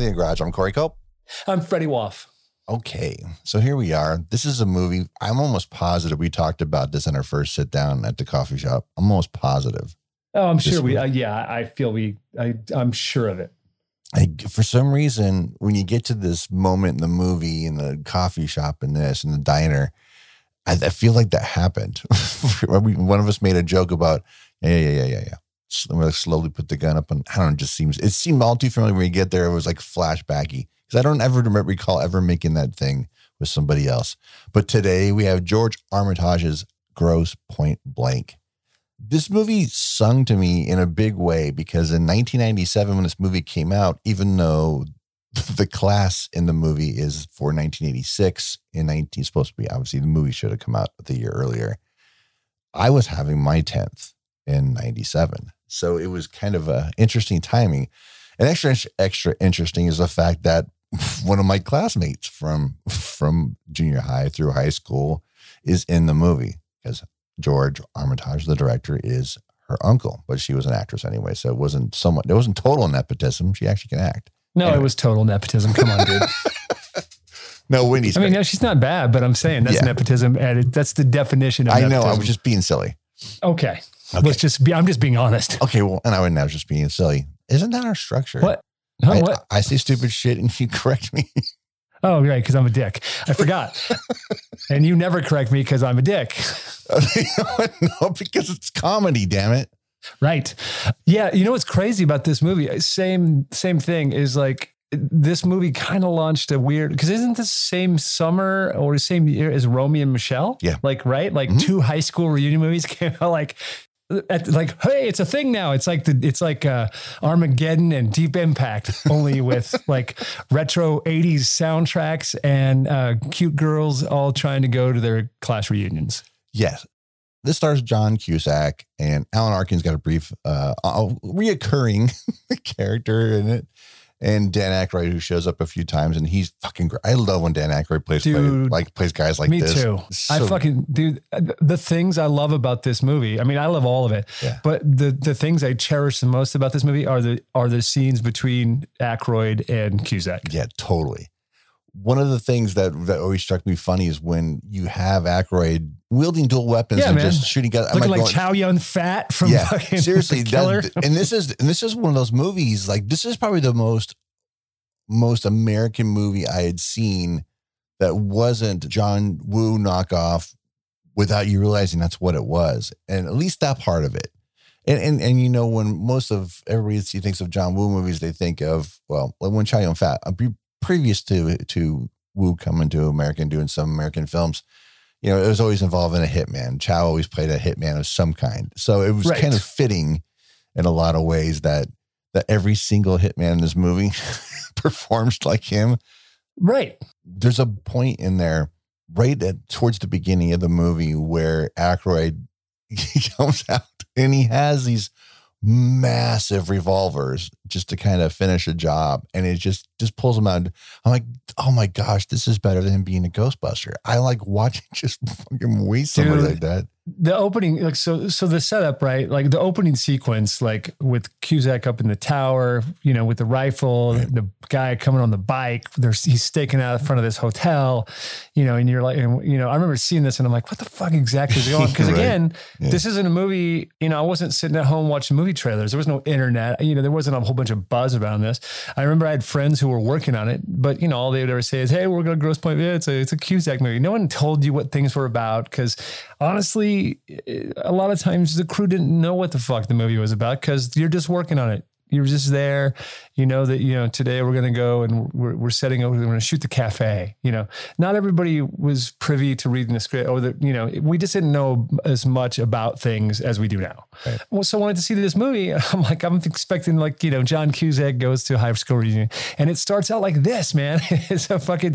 In the Garage. I'm Corey Cope. I'm Freddie Woff. Okay, so here we are. This is a movie. I'm almost positive we talked about this in our first sit down at the coffee shop. I'm almost positive. Oh, I'm sure we. Uh, yeah, I feel we. I, I'm sure of it. I, for some reason, when you get to this moment in the movie, in the coffee shop, and this, in the diner, I, I feel like that happened. One of us made a joke about, yeah, yeah, yeah, yeah, yeah. We like slowly put the gun up, and I don't know. Just seems it seemed all too familiar when you get there. It was like flashbacky because I don't ever recall ever making that thing with somebody else. But today we have George Armitage's Grosse Pointe Blank. This movie sung to me in a big way because in 1997, when this movie came out, even though the class in the movie is for 1986 in 19 supposed to be obviously the movie should have come out the year earlier i was having my 10th in 97 so it was kind of a interesting timing and extra extra interesting is the fact that one of my classmates from from junior high through high school is in the movie because george armitage the director is her uncle but she was an actress anyway so it wasn't somewhat it wasn't total nepotism she actually can act no, anyway. it was total nepotism. Come on, dude. no, Wendy's. I mean, no, she's not bad, but I'm saying that's yeah. nepotism. And that's the definition of I nepotism. know. I was just being silly. Okay. Okay. Let's just be, I'm just being honest. Okay. Well, and I would now just being silly. Isn't that our structure? What? I, what? I say stupid shit and you correct me. Oh, right. Because I'm a dick. I forgot. and you never correct me because I'm a dick. no, because it's comedy, damn it. Right. Yeah. You know what's crazy about this movie? Same same thing is like this movie kind of launched a weird because isn't this same summer or the same year as Romy and Michele? Yeah. Like right, like mm-hmm. two high school reunion movies came out like. At, like hey it's a thing now. It's like the it's like uh armageddon and deep impact only with like retro 80s soundtracks and uh cute girls all trying to go to their class reunions. Yes. This stars John Cusack and Alan Arkin's got a brief, uh, reoccurring character in it. And Dan Aykroyd, who shows up a few times, and he's fucking great. I love when Dan Aykroyd plays dude, play, like plays guys like me this. Me too. So, I fucking dude. Uh, the things I love about this movie. I mean, I love all of it. Yeah. But the the things I cherish the most about this movie are the are the scenes between Aykroyd and Cusack. Yeah, totally one of the things that that always struck me funny is when you have Aykroyd wielding dual weapons yeah, and man. just shooting guys. Looking like going, Chow Yun Fat from yeah, seriously. That, and this is and this is one of those movies. Like this is probably the most most American movie I had seen that wasn't John Woo knockoff without you realizing that's what it was, and at least that part of it. And, and and you know when most of everybody thinks of John Woo movies, they think of well when Chow Yun Fat previous to to Woo coming to America and doing some American films, you know, it was always involved in a hitman. Chow always played a hitman of some kind. So it was right. kind of fitting in a lot of ways that that every single hitman in this movie performs like him. Right. There's a point in there right at towards the beginning of the movie where Aykroyd he comes out and he has these massive revolvers just to kind of finish a job and it just just pulls them out. I'm like oh my gosh this is better than being a ghostbuster. I like watching just fucking waste somebody like that the opening like so so the setup right like the opening sequence like with Cusack up in the tower you know with the rifle right. the guy coming on the bike there's he's staking out in front of this hotel you know and you're like and, you know I remember seeing this and I'm like what the fuck exactly is going on because right. again yeah. this isn't a movie you know I wasn't sitting at home watching movie trailers there was no internet you know there wasn't a whole bunch of buzz around this I remember I had friends who were working on it but you know all they would ever say is hey we're going to Grosse Pointe yeah it's a it's a Cusack movie no one told you what things were about because honestly, a lot of times the crew didn't know what the fuck the movie was about because you're just working on it. You're just there you know that you know today we're going to go and we're, we're setting up we're going to shoot the cafe you know. Not everybody was privy to reading the script or that you know we just didn't know as much about things as we do now. Right. well so I wanted to see this movie. I'm like i'm expecting like you know john cusack goes to a high school reunion and it starts out like this man. It's a fucking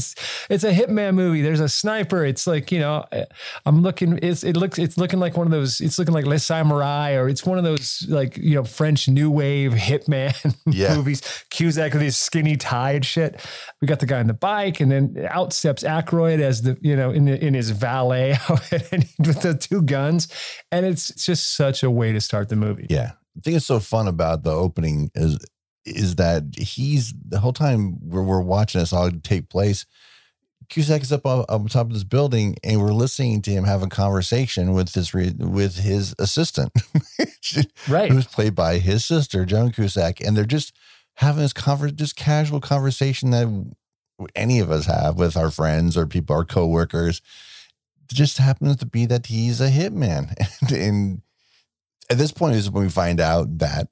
it's a hitman movie. There's a sniper. It's like you know eh, i'm looking it's it looks it's looking like one of those it's looking like les samurai or it's one of those like you know french new wave hitman yeah. movies Cusack with his skinny tie and shit. We got the guy on the bike, and then out steps Aykroyd as the you know in the, in his valet with the two guns, and it's just such a way to start the movie. Yeah, I think it's so fun about the opening is is that he's the whole time where we're watching this all take place. Cusack is up on, up on top of this building, and we're listening to him have a conversation with his re, with his assistant, right? Who's played by his sister, Joan Cusack, and they're just having this conver- just casual conversation that any of us have with our friends or people, our coworkers. It just happens to be that he's a hitman, and, and at this point is when we find out that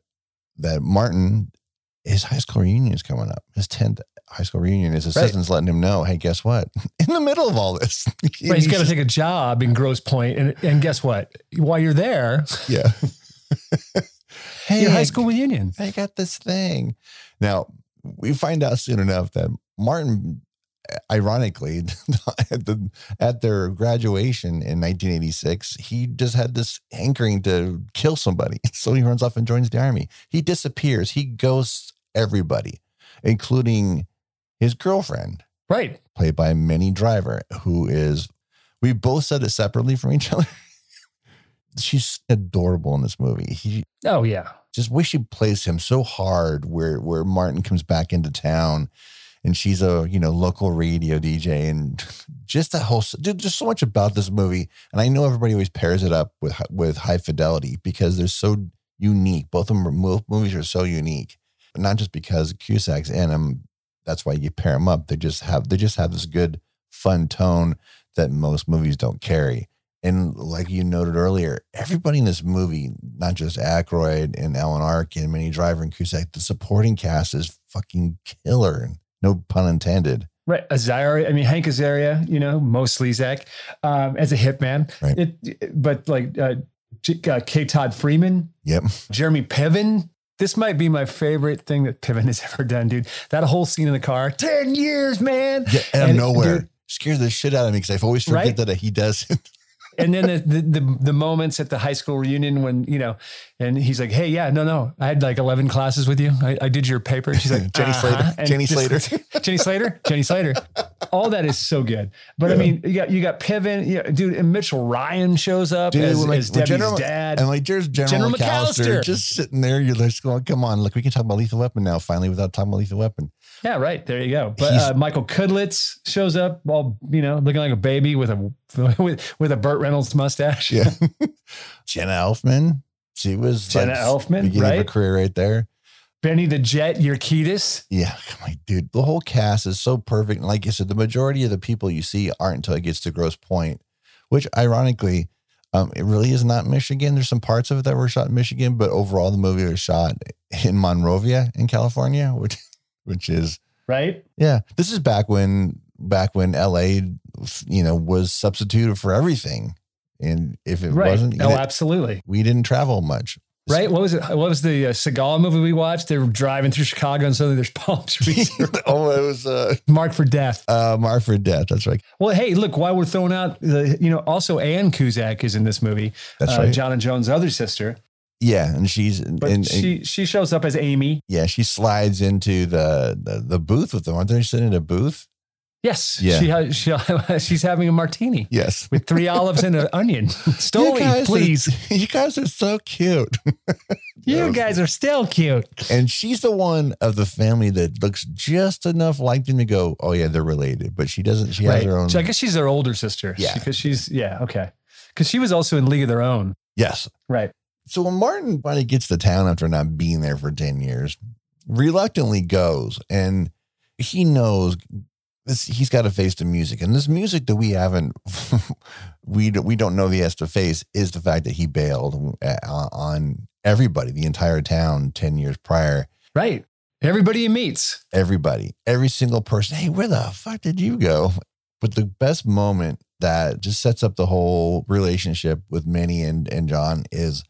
that Martin, his high school reunion is coming up. His tenth high school reunion. His assistant's right. letting him know, hey, guess what? In the middle of all this, right, he's, got to take a job in Grosse and and guess what? While you're there, yeah. Hey, your high school reunion. They got this thing. Now we find out soon enough that Martin ironically at the at their graduation in 1986 he just had this hankering to kill somebody. So he runs off and joins the army. He disappears. He ghosts everybody including his girlfriend. Right. Played by minnie driver who is we both said it separately from each other she's adorable in this movie he oh yeah just wish she plays him so hard where where martin comes back into town and she's a you know local radio DJ, and just that whole dude, just so much about this movie. And I know everybody always pairs it up with with High Fidelity because they're so unique. Both of them movies are so unique, but not just because Cusack's in them. That's why you pair them up. They just have they just have this good fun tone that most movies don't carry. And like you noted earlier, everybody in this movie, not just Aykroyd and Alan Arkin and Minnie Driver and Cusack, the supporting cast is fucking killer no pun intended. Right. Azaria, I mean, Hank Azaria, you know, Moe Szyslak, um, as a hitman. Right. It, but like uh, uh, K. Todd Freeman. Yep. Jeremy Piven. This might be my favorite thing that Piven has ever done, dude. That whole scene in the car, 10 years, man. Yeah, out of nowhere. Dude, scares the shit out of me because I've always forget right? that he does and then the, the, the the moments at the high school reunion when you know, and he's like, "Hey, yeah, no, no, I had like eleven classes with you. I, I did your paper." She's like, "Jenny uh-huh. Slater, Jenny Slater, Jenny Slater, Jenny Slater." All that is so good. But yeah. I mean, you got you got Piven, yeah, dude, and Mitchell Ryan shows up dude, as, like, as Debbie's General, dad, and like there's General, General McAllister, McAllister, just sitting there. You're just going, "Come on, look, we can talk about Lethal Weapon now, finally, without talking about Lethal Weapon." Yeah, right. There you go. But uh, Michael Cudlitz shows up, all you know, looking like a baby with a with with a Burt Reynolds mustache. Yeah, Jenna Elfman. She was Jenna like, Elfman, beginning right? of her career right there. Benny the Jet Urquidez. Yeah, on, dude. The whole cast is so perfect. And like I said, the majority of the people you see aren't until it gets to Grosse Pointe, which ironically, um, it really is not Michigan. There's some parts of it that were shot in Michigan, but overall the movie was shot in Monrovia in California, which which is right. Yeah, this is back when back when L.A. you know was substituted for everything, and if it right. wasn't, oh, absolutely, we didn't travel much. Right? What was it? What was the uh, Seagal movie we watched? They were driving through Chicago and suddenly there's palm trees. oh, it was uh, Marked for Death. Uh, Marked for Death. That's right. Well, hey, look, while we're throwing out the, you know, also Ann Cusack is in this movie. That's uh, right. John and Joan's other sister. Yeah, and she's but and, she she shows up as Amy. Yeah, she slides into the the, the booth with them. Aren't they sitting in a booth? Yes. Yeah. She has, she, she's having a martini. Yes. With three olives and an onion. Stoli, please. Are, you guys are so cute. you guys are still cute. And she's the one of the family that looks just enough like them to go, oh yeah, they're related. But she doesn't. She has her own. So I guess she's their older sister. Yeah. Because she's yeah okay. Because she was also in League of Their Own. Yes. Right. So when Martin finally gets to town after not being there for 10 years, reluctantly goes and he knows this, he's got to face the music. And this music that we haven't, we, we don't know he has to face is the fact that he bailed uh, on everybody, the entire town 10 years prior. Right. Everybody he meets. Everybody, every single person. Hey, where the fuck did you go? But the best moment that just sets up the whole relationship with Minnie and, and John is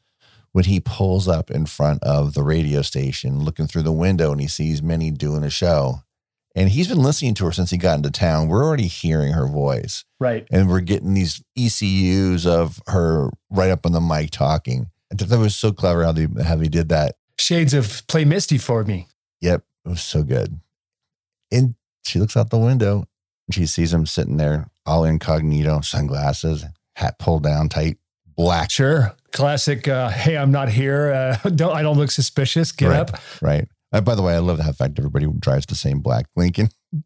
when he pulls up in front of the radio station looking through the window and he sees Minnie doing a show. And he's been listening to her since he got into town. We're already hearing her voice. Right. And we're getting these ECUs of her right up on the mic talking. I thought that was so clever how they, how they did that. Shades of Play Misty for me. Yep. It was so good. And she looks out the window and she sees him sitting there all incognito, sunglasses, hat pulled down tight, black. Sure. Classic. Uh, hey, I'm not here. Uh, don't I don't look suspicious. Get right, up. Right. Uh, by the way, I love the fact everybody drives the same black Lincoln.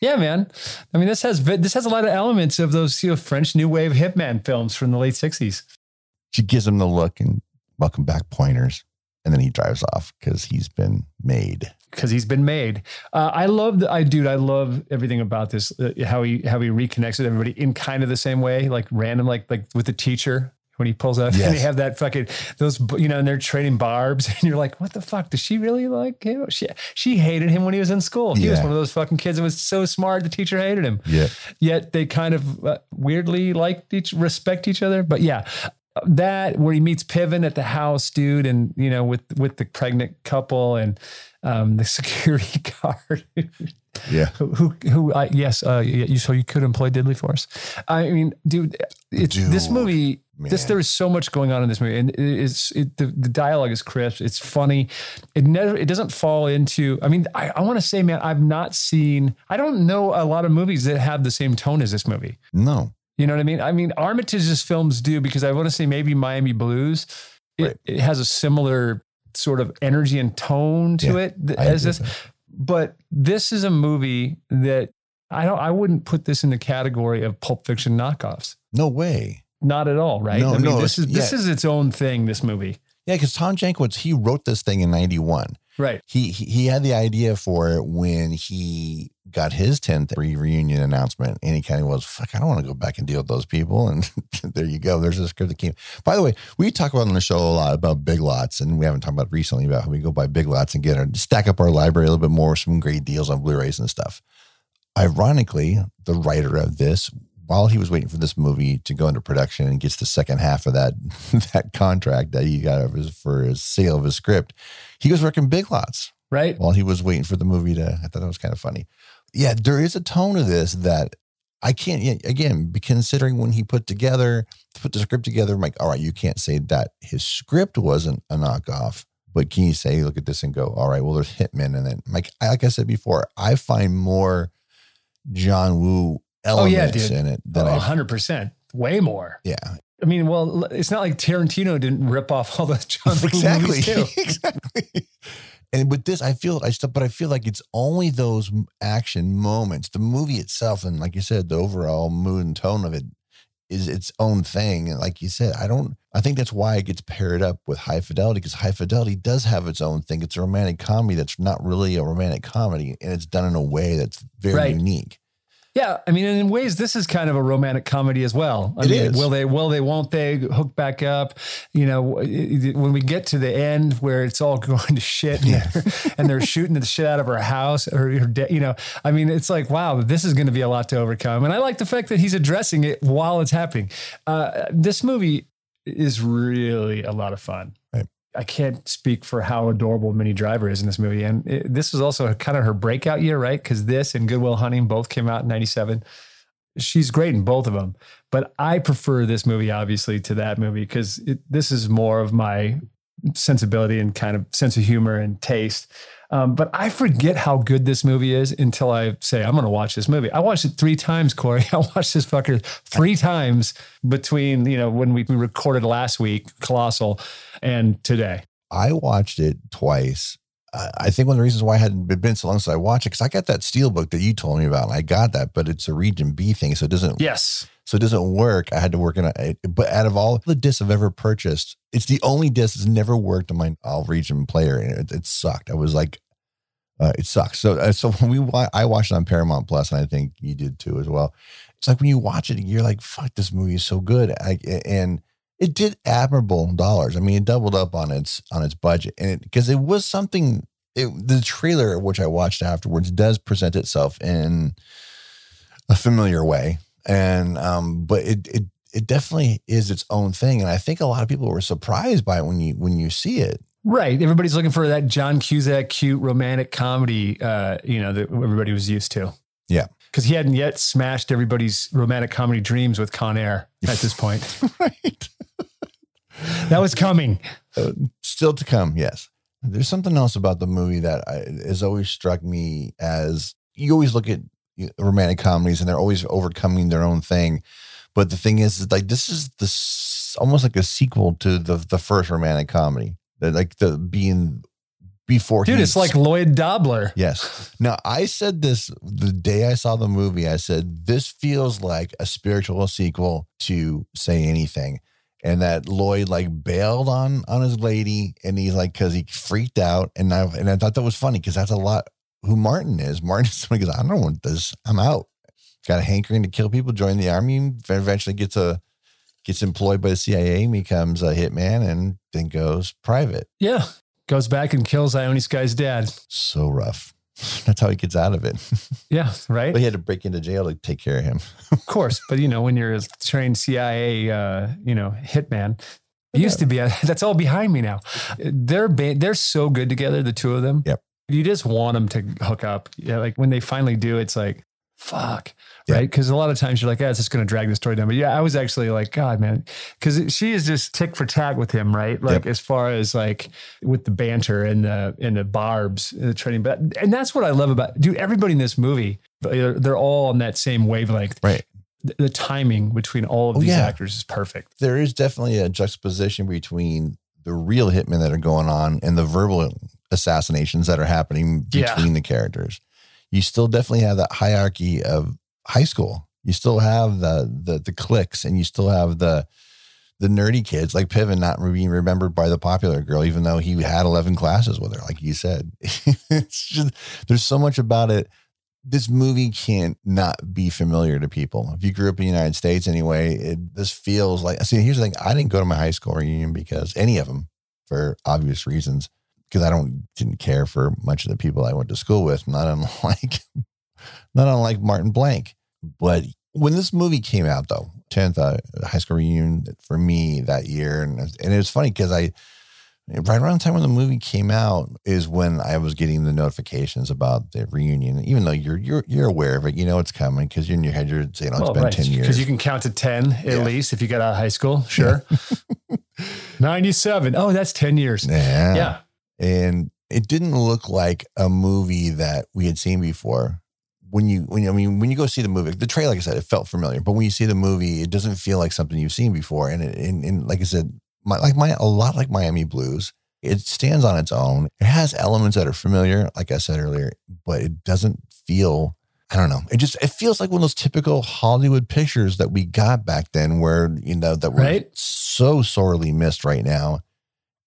Yeah, man. I mean, this has this has a lot of elements of those you know, French New Wave hitman films from the late '60s. She gives him the look and welcome back pointers, and then he drives off because he's been made. Because he's been made. Uh, I love the, I dude. I love everything about this. Uh, how he how he reconnects with everybody in kind of the same way, like random, like like with the teacher when he pulls up Yes. and they have that fucking those you know and they're trading barbs and you're like what the fuck does she really like him she she hated him when he was in school he was one of those fucking kids that was so smart the teacher hated him Yeah. yet they kind of uh, weirdly like each respect each other but yeah that where he meets Piven at the house dude and you know with with the pregnant couple and um the security guard Yeah. who who, I yes uh you so you could employ Diddley Force I mean dude it's this Dude, movie this there is so much going on in this movie and it is it, the, the dialogue is crisp it's funny it never it doesn't fall into I mean I, I want to say man I've not seen I don't know a lot of movies that have the same tone as this movie No. you know what I mean? I mean, Armitage's films do because I want to say maybe Miami Blues. It, Right. it has a similar sort of energy and tone to Yeah, it th- as this. that. But this is a movie that I don't. I wouldn't put this in the category of Pulp Fiction knockoffs. No way. Not at all, right? No, I mean, no, this is it's- this is its own thing. This movie, Yeah, because Tom Jankiewicz, he wrote this thing in 91. Right? He, he he had the idea for it when he got his 10th re- reunion announcement and he kind of was, fuck, I don't want to go back and deal with those people. And there you go. There's a script that came. By the way, we talk about on the show a lot about big lots and we haven't talked about recently about how we go buy big lots and get our, stack up our library a little bit more, some great deals on Blu-rays and stuff. Ironically, the writer of this, while he was waiting for this movie to go into production and gets the second half of that that contract that he got of his, for his sale of his script, he was working big lots Right? while he was waiting for the movie to. I thought that was kind of funny. Yeah, there is a tone of this that I can't yet again be considering when he put together put the script together. I'm like, all right, you can't say that his script wasn't a knockoff, but can you say look at this and go, all right, well, there's Hitman, and then like like I said before, I find more John Woo Oh, yeah, dude. in it than Oh, hundred percent, way more. Yeah, I mean, well, it's not like Tarantino didn't rip off all the John Woo exactly, movies too. exactly. And with this, I feel I still, but I feel like it's only those action moments. The movie itself, and like you said, the overall mood and tone of it is its own thing. And like you said, I don't. I think that's why it gets paired up with High Fidelity because High Fidelity does have its own thing. It's a romantic comedy that's not really a romantic comedy, and it's done in a way that's very Right. unique. Yeah, I mean, in ways, this is kind of a romantic comedy as well. I It mean, is. will they? Will they? Won't they? Hook back up. You know, when we get to the end where it's all going to shit, and, Yeah. they're, and they're shooting the shit out of her house or her, de- you know, I mean, it's like, wow, this is going to be a lot to overcome. And I like the fact that he's addressing it while it's happening. Uh, this movie is really a lot of fun. I can't speak for how adorable Minnie Driver is in this movie. And it, this is also kind of her breakout year, right? Because this and Good Will Hunting both came out in 97. She's great in both of them. But I prefer this movie, obviously, to that movie because this is more of my sensibility and kind of sense of humor and taste. Um, but I forget how good this movie is until I say, I'm going to watch this movie. I watched it three times, Corey. I watched this fucker three times between, you know, when we we recorded last week, Colossal, and today. I watched it twice. I I think one of the reasons why I hadn't been- been so long since I watched it because I got that steel book that you told me about, and I got that, but it's a Region B thing, so it doesn't Yes. So it doesn't work. I had to work on it. But out of all the discs I've ever purchased, it's the only disc that's never worked on my all region player, and it, it sucked. I was like, uh, it sucks. So uh, so when we I watched it on Paramount Plus, and I think you did too as well. It's like when you watch it, you're like, fuck, this movie is so good, I, and it did admirable dollars. I mean, it doubled up on its on its budget, and it because it was something. It, the trailer, which I watched afterwards, does present itself in a familiar way and um but it it it definitely is its own thing and i think a lot of people were surprised by it when you when you see it Right. Everybody's looking for that John Cusack cute romantic comedy, uh, you know, that everybody was used to. Yeah. Because he hadn't yet smashed everybody's romantic comedy dreams with Con Air at this point. right that was coming. still to come yes there's something else about the movie that I, has always struck me as you always look at romantic comedies and they're always overcoming their own thing but the thing is, is like this is this almost like a sequel to the the first romantic comedy that like the being before Dude, it's like Lloyd Dobler. Yes. Now, I said this the day I saw the movie. I said, this feels like a spiritual sequel to Say Anything. And that Lloyd like bailed on on his lady and he's like, cause he freaked out. And I and I thought that was funny because that's a lot who Martin is. Martin is somebody goes, I don't want this. I'm out. Got a hankering to kill people, join the army, eventually gets a gets employed by the CIA, becomes a hitman, and then goes private. Yeah. Goes back and kills Ione Skye's dad. So rough. That's how he gets out of it. Yeah, right. But he had to break into jail to take care of him. Of course, but you know, when you're a trained CIA, uh, you know, hitman, it used to be. That's all behind me now. They're ba- they're so good together, the two of them. Yep. You just want them to hook up. Yeah, like when they finally do, it's like, fuck, Yeah. right? Because a lot of times you're like, yeah, it's just going to drag the story down. But yeah, I was actually like, God, man, because she is just tick for tack with him, right? Like Yep. as far as like with the banter and the and the barbs, and the training. But and that's what I love about dude. Everybody in this movie, they're, they're all on that same wavelength Right. the, the timing between all of Oh, these yeah. actors is perfect. There is definitely a juxtaposition between the real hitmen that are going on and the verbal assassinations that are happening Yeah. between the characters. You still definitely have that hierarchy of high school. You still have the the the cliques and you still have the the nerdy kids like Piven not being remembered by the popular girl, even though he had 11 classes with her, like you said. it's just, there's so much about it. This movie can't not be familiar to people. If you grew up in the United States anyway, it, this feels like, see, here's the thing. I didn't go to my high school reunion because any of them for obvious reasons, because I don't, didn't care for much of the people I went to school with, not unlike, not unlike Martin Blank. But when this movie came out though, 10th uh, high school reunion for me that year. And, and it was funny because I, right around the time when the movie came out is when I was getting the notifications about the reunion. Even though you're you're you're aware of it, you know it's coming because you're in your head. You're saying, "Oh, it's been ten years." Because you can count to 10 at Yeah. least if you got out of high school. Sure. 97. Oh, that's 10 years. yeah, Yeah. And it didn't look like a movie that we had seen before. When you when you, I mean when you go see the movie, the trailer, like I said, it felt familiar. But when you see the movie, it doesn't feel like something you've seen before. And it, and, and like I said, my, like my a lot like Miami Blues, it stands on its own. It has elements that are familiar, like I said earlier, but it doesn't feel. I don't know. It just it feels like one of those typical Hollywood pictures that we got back then, where you know that we're Right. so sorely missed right now.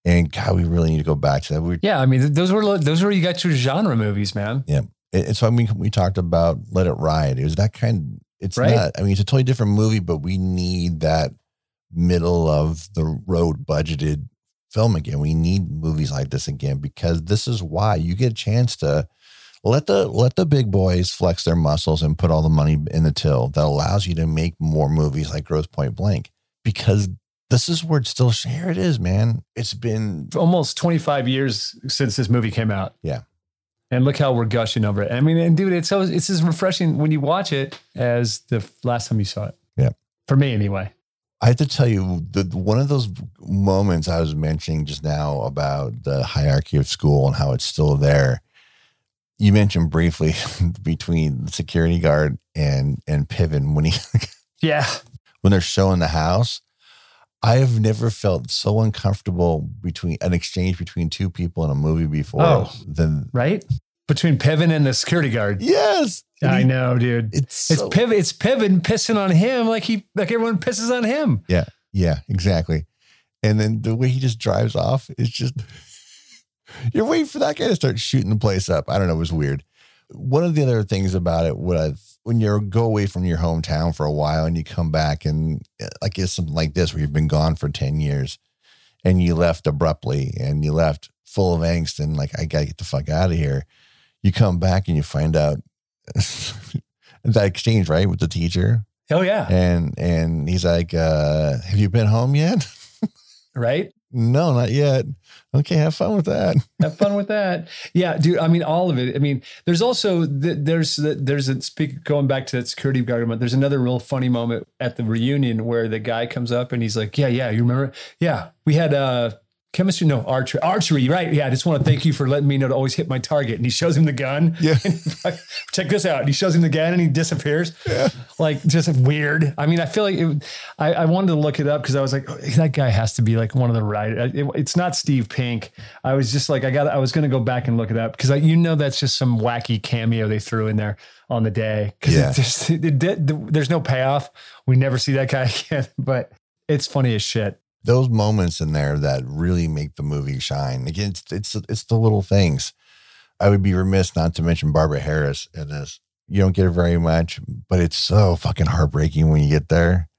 And God, we really need to go back to that. We Yeah. I mean, those were those were you got your genre movies, man. it- it's why we we talked about Let It Ride. It was that kind. It's Right. not. I mean, it's a totally different movie, but we need that middle of the road budgeted film again. We need movies like this again because this is why you get a chance to let the let the big boys flex their muscles and put all the money in the till. That allows you to make more movies like Grosse Pointe Blank because this is where it's still here. It is, man. It's been Almost 25 years since this movie came out. Yeah. And look how we're gushing over it. I mean, and dude, it's so it's as refreshing when you watch it as the last time you saw it. Yeah. For me, anyway. I have to tell you, the one of those moments I was mentioning just now about the hierarchy of school and how it's still there. You mentioned briefly between the security guard and and Piven when he Yeah. when they're showing the house. I have never felt so uncomfortable between an exchange between two people in a movie before Oh. than Right? Between Piven and the security guard. yes. I he- know, dude. It's It's so- Piven. It's Piven pissing on him like he like everyone pisses on him. Yeah, yeah, exactly. And then the way he just drives off is just you're waiting for that guy to start shooting the place up. I don't know, it was weird. One of the other things about it was when you go away from your hometown for a while and you come back and uh, like it's something like this where you've been gone for 10 years and you left abruptly and you left full of angst and like I gotta get the fuck out of here. You come back and you find out that exchange, right, with the teacher. Oh yeah. And and he's like, uh, have you been home yet? Right? No, not yet. Okay, have fun with that. Have fun with that. Yeah, dude. I mean, all of it. I mean, there's also the, there's the, there's a speak going back to that security guard moment. There's another real funny moment at the reunion where the guy comes up and he's like, "Yeah, yeah, you remember? Yeah, we had uh chemistry, no archery, archery, right? Yeah, I just want to thank you for letting me know to always hit my target. And he shows him the gun. Yeah. Check this out. And he shows him the gun and he disappears. Yeah. Like just weird. I mean, I feel like it, I, I wanted to look it up because I was like, oh, that guy has to be like one of the right It, it's not Steve Pink. I was just like, I got, I was going to go back and look it up because you know that's just some wacky cameo they threw in there on the day because Yeah. it just, it, did- there's no payoff. We never see that guy again, but it's funny as shit. Those moments in there that really make the movie shine. Again, it's it's it's the little things. I would be remiss not to mention Barbara Harris in this. You don't get it very much, but it's so fucking heartbreaking when you get there.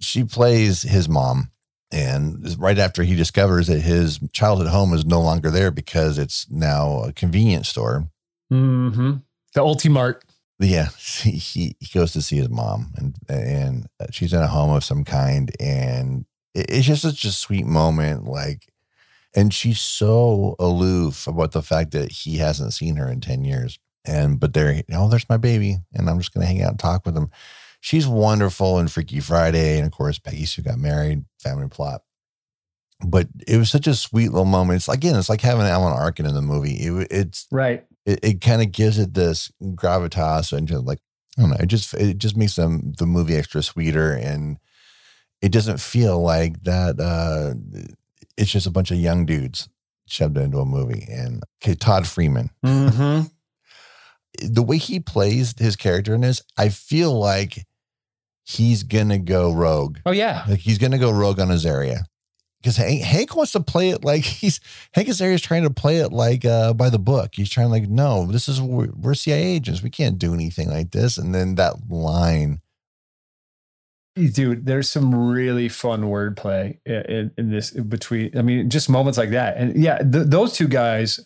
She plays his mom, and right after he discovers that his childhood home is no longer there because it's now a convenience store. Mm-hmm. The Ultimart. Yeah, he, he goes to see his mom, and and she's in a home of some kind, and it's just such a sweet moment. Like, and she's so aloof about the fact that he hasn't seen her in ten years, and but there, oh, there's my baby, and I'm just gonna hang out and talk with him. She's wonderful in Freaky Friday, and of course Peggy Sue got married, family plot. But it was such a sweet little moment. It's again, it's like having Alan Arkin in the movie. It, it's Right. it, it kind of gives it this gravitas and just like I don't know, it just it just makes them the movie extra sweeter and it doesn't feel like that uh it's just a bunch of young dudes shoved into a movie. And okay, Todd Freeman, Mm-hmm. the way he plays his character in this, I feel like he's gonna go rogue. Oh yeah. Like he's gonna go rogue on Azaria. Because Hank, Hank wants to play it like he's Hank Azaria is trying to play it like uh, by the book. He's trying like, no, this is we're, we're CIA agents. We can't do anything like this. And then that line, Dude, there's some really fun wordplay in, in, this between. I mean, just moments like that, and yeah, th- those two guys,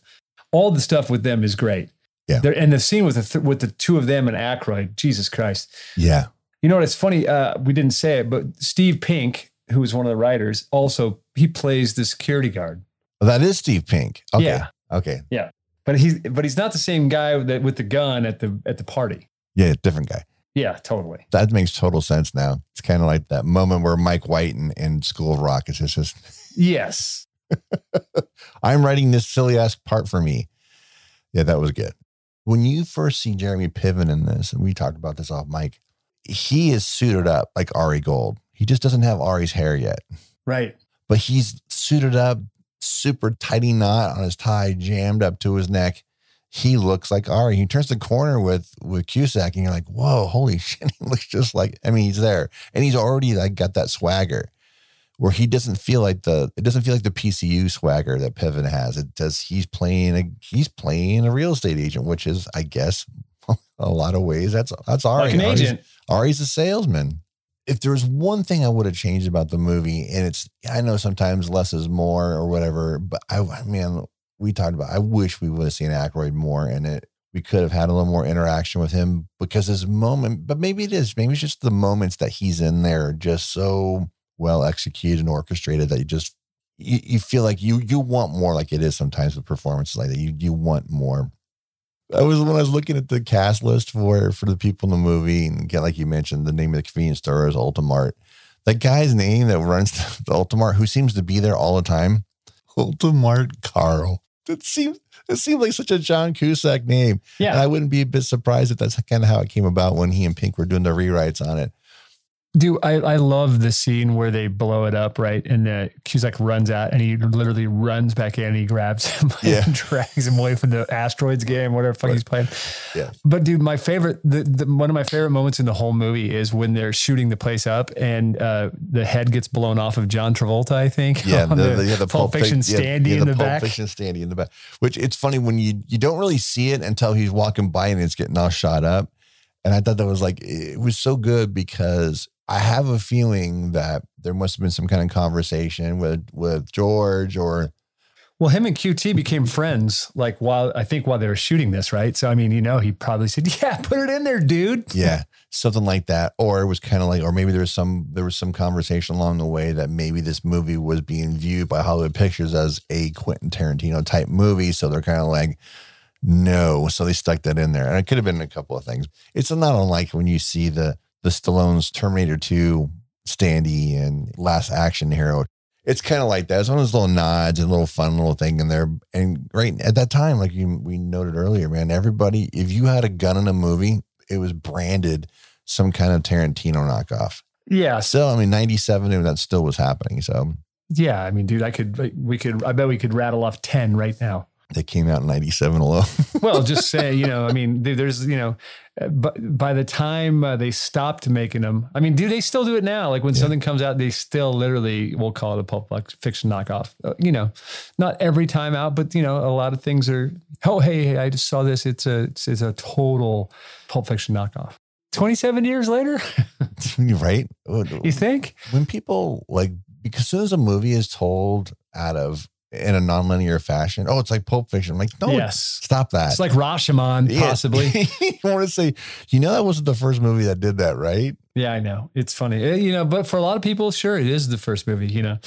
all the stuff with them is great. Yeah. They're, and the scene with the th- with the two of them and Aykroyd, Jesus Christ. yeah, You know what? It's funny. Uh, we didn't say it, but Steve Pink, who was one of the writers, also he plays the security guard. Well, that is Steve Pink. Okay, Yeah. okay, yeah But he's but he's not the same guy that with the gun at the at the party. yeah, different guy. Yeah, totally. That makes total sense now. It's kind of like that moment where Mike White in, in School of Rock is just, Yes. I'm writing this silly ass part for me. Yeah, that was good. When you first see Jeremy Piven in this, and we talked about this off mic, he is suited up like Ari Gold. He just doesn't have Ari's hair yet, Right. but he's suited up, super tighty knot on his tie, jammed up to his neck. He looks like Ari. He turns the corner with with Cusack, and you're like, "Whoa, holy shit!" He looks just like. I mean, he's there, and he's already like got that swagger where he doesn't feel like the it doesn't feel like the PCU swagger that Piven has. It does he's playing a he's playing a real estate agent, which is I guess a lot of ways that's that's Ari. Like an Ari's- agent. Ari's a salesman. If there was one thing I would have changed about the movie, and it's I know sometimes less is more or whatever, but I I mean we talked about I wish we would have seen Aykroyd more in it. We could have had a little more interaction with him because his moment, but maybe it is. Maybe it's just the moments that he's in there just so well executed and orchestrated that you just you, you feel like you you want more like it is sometimes with performances like that. You you want more. I was when I was looking at the cast list for for the people in the movie, and again, like you mentioned, the name of the convenience store is Ultimart. That guy's name that runs the Ultimart, who seems to be there all the time, Ultimart Carl. That seems it seemed like such a John Cusack name, and Yeah. I wouldn't be a bit surprised if that's kind of how it came about when he and Pink were doing the rewrites on it. Dude, I, I love the scene where they blow it up, right? And the Cusack runs out and he literally runs back in and he grabs him Yeah. and drags him away from the asteroids game, whatever the fuck he's playing. Yeah. But dude, my favorite, the, the one of my favorite moments in the whole movie is when they're shooting the place up and uh, the head gets blown off of John Travolta, I think. Yeah, the, the, yeah, the Pulp Fiction Fic- yeah, standee yeah, in the, Pulp back. Fiction standee in the back. Which it's funny when you you don't really see it until he's walking by and it's getting all shot up. And I thought that was like it was so good because I have a feeling that there must have been some kind of conversation with with George or Well, him and QT became friends, like while I think while they were shooting this, right? So I mean, you know, he probably said, "Yeah, put it in there, dude." yeah something like that. Or it was kind of like or maybe there was some there was some conversation along the way that maybe this movie was being viewed by hollywood pictures as a quentin tarantino type movie. So they're kind of like no. So they stuck that in there. And it could have been a couple of things. It's not unlike when you see the the stallone's terminator 2 standee and last action hero it's kind of like that. It's one of those little nods and little fun little thing in there. And right at that time, like you, we noted earlier, man, everybody, if you had a gun in a movie, it was branded some kind of Tarantino knockoff. Yeah. Still, I mean, 97, and that still was happening. So Yeah. I mean, dude, I could, we could, I bet we could rattle off 10 right now. They came out in 97 alone. Well, just say, you know, I mean, there's, you know, uh, but by the time uh, they stopped making them, I mean, do they still do it now? Like when Yeah. something comes out, they still literally will call it a pulp fiction knockoff. Uh, you know, not every time out, but you know, a lot of things are. Oh, hey, hey I just saw this. It's a it's, it's a total pulp fiction knockoff. Twenty seven years later, right? you think? when people like because as soon as a movie is told out of in a nonlinear fashion, oh, it's like Pulp Fiction. I'm like, no, yes, stop that. it's like Rashomon, Yeah. possibly. you want to say, you know, that wasn't the first movie that did that, right? Yeah, I know. It's funny. Eh, You know, but for a lot of people, sure, it is the first movie, you know.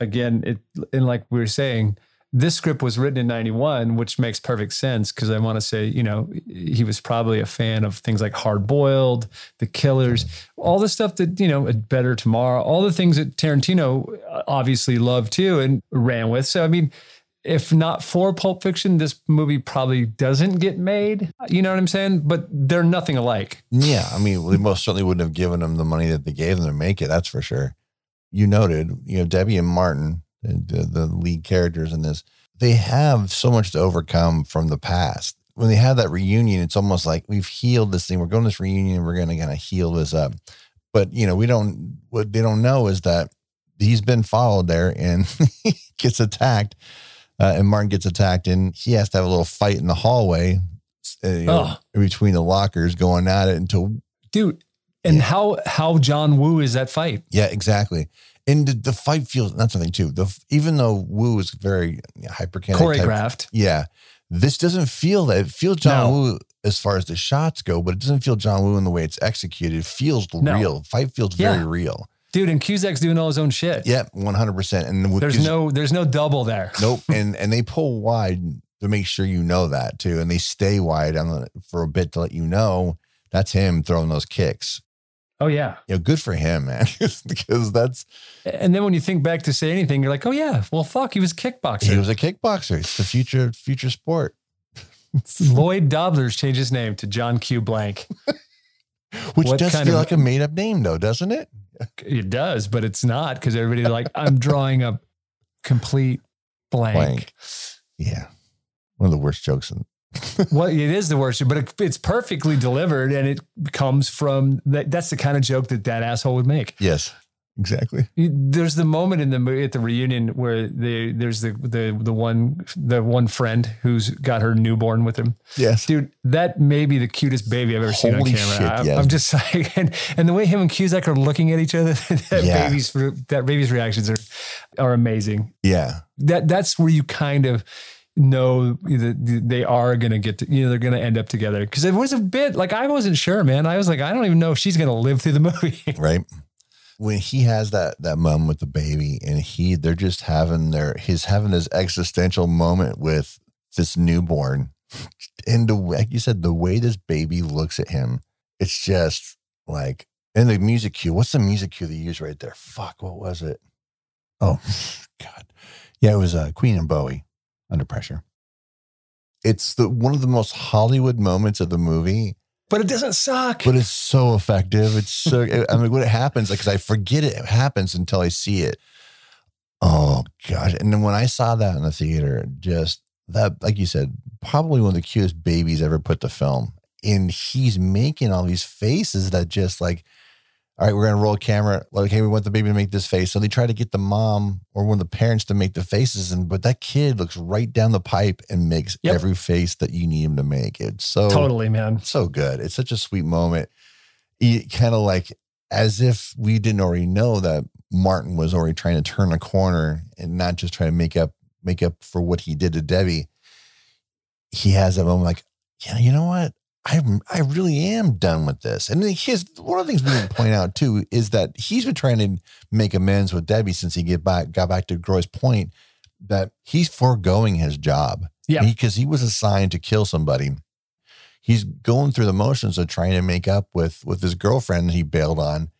Again, it and like we were saying, this script was written in 91, which makes perfect sense because I want to say, you know, he was probably a fan of things like Hard Boiled, The Killers, all the stuff that, you know, Better Tomorrow, all the things that Tarantino uh, obviously loved too and ran with. So, I mean, if not for Pulp Fiction, this movie probably doesn't get made. You know what I'm saying? But they're nothing alike. Yeah, I mean, they most certainly wouldn't have given them the money that they gave them to make it. That's for sure. You noted, you know, Debbie and Martin, the, the lead characters in this, they have so much to overcome from the past. When they have that reunion, it's almost like we've healed this thing. We're going to this reunion. We're going to kind of heal this up. But you know, we don't. What they don't know is that he's been followed there and he gets attacked, uh, and Martin gets attacked, and he has to have a little fight in the hallway uh, you know, between the lockers, going at it until dude and Yeah. how how john woo is that fight Yeah, exactly. And the, the fight feels that's something too. The even though Woo is very hyper choreographed yeah, this doesn't feel that. It feels John No. Woo as far as the shots go, but it doesn't feel John Woo in the way it's executed. It feels No. real. Fight feels very real. dude and cusack's doing all his own shit Yeah, one hundred percent. And with there's no there's no double there nope. And and they pull wide to make sure you know that too, and they stay wide on the, for a bit to let you know that's him throwing those kicks. Oh yeah You know, good for him, man, because that's and then when you think back to say anything you're like oh yeah well fuck he was a kickboxer he was a kickboxer. It's the future future sport. lloyd dobler's changed his name to john q blank Which What does feel of- like a made up name, though, doesn't it? it does but it's not because everybody's like i'm drawing a complete blank, Blank. Yeah. One of the worst jokes. In, well it is the worst but it, it's perfectly delivered and it comes from that that's the kind of joke that that asshole would make yes, exactly. there's the moment in the movie at the reunion where they there's the the the one the one friend who's got her newborn with him Yes. dude that may be the cutest baby i've ever seen on Holy camera shit, I, yes. i'm just like and, and the way him and cusack are looking at each other that Yeah. baby's that baby's reactions are are amazing Yeah. that that's where you kind of know that they are going to get to, you know, they're going to end up together. Cause it was a bit like, I wasn't sure, man. I was like, I don't even know if she's going to live through the movie. Right. When he has that that mom with the baby, and he they're just having their he's having this existential moment with this newborn, and the way- like you said, the way this baby looks at him, it's just like and the music cue. What's the music cue they use right there? Fuck, what was it? Oh God, yeah, it was uh, Queen and Bowie, Under Pressure. It's the one of the most Hollywood moments of the movie, but it doesn't suck. but it's so effective. It's so I mean, when it happens, like cause I forget it happens until I see it. Oh gosh! And then when I saw that in the theater, just that, like you said, probably one of the cutest babies ever put to film. And he's making all these faces that just like, all right, we're gonna roll a camera. Like, hey, we want the baby to make this face. So they try to get the mom or one of the parents to make the faces, and but that kid looks right down the pipe and makes Yep. every face that you need him to make. It's so totally, man. so good. It's such a sweet moment. Kind of like as if we didn't already know that Martin was already trying to turn a corner and not just trying to make up make up for what he did to Debbie. He has that moment like, yeah, you know what? I I really am done with this. And his one of the things we didn't point out too is that he's been trying to make amends with Debbie since he get back got back to Groy's point that he's foregoing his job. Yeah. Because he was assigned to kill somebody he's going through the motions of trying to make up with with his girlfriend he bailed on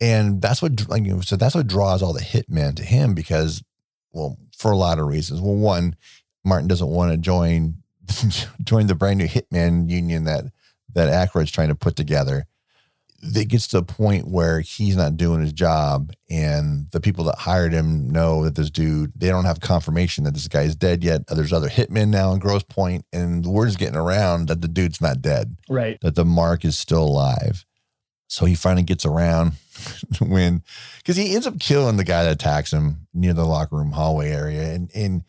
And that's what like so that's what draws all the hitmen to him because well, for a lot of reasons. Well, one, Martin doesn't want to join join the brand new hitman union that that Aykroyd's trying to put together. It gets to a point where he's not doing his job, and the people that hired him know that this dude they don't have confirmation that this guy is dead yet. There's other hitmen now in Grosse and the word is getting around that the dude's not dead, Right. that the mark is still alive. So he finally gets around when because he ends up killing the guy that attacks him near the locker room hallway area, and and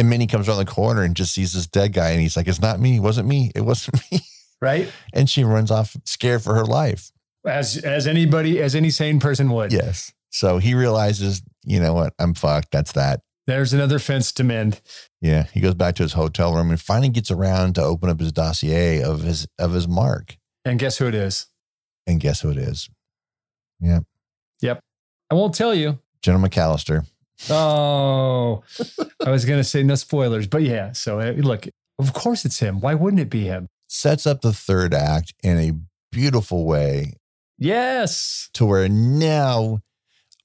and Minnie comes around the corner and just sees this dead guy, and he's like, "It's not me. It wasn't me. It wasn't me." Right. And she runs off scared for her life. As as anybody, as any sane person would. Yes. So he realizes, you know what? I'm fucked. That's that. There's another fence to mend. Yeah. He goes back to his hotel room and finally gets around to open up his dossier of his of his mark. And guess who it is? And guess who it is? Yeah. Yep. I won't tell you. Jenna McAllister. Oh, I was going to say no spoilers, but yeah. So uh, look, of course it's him. Why wouldn't it be him? Sets up the third act in a beautiful way Yes. to where now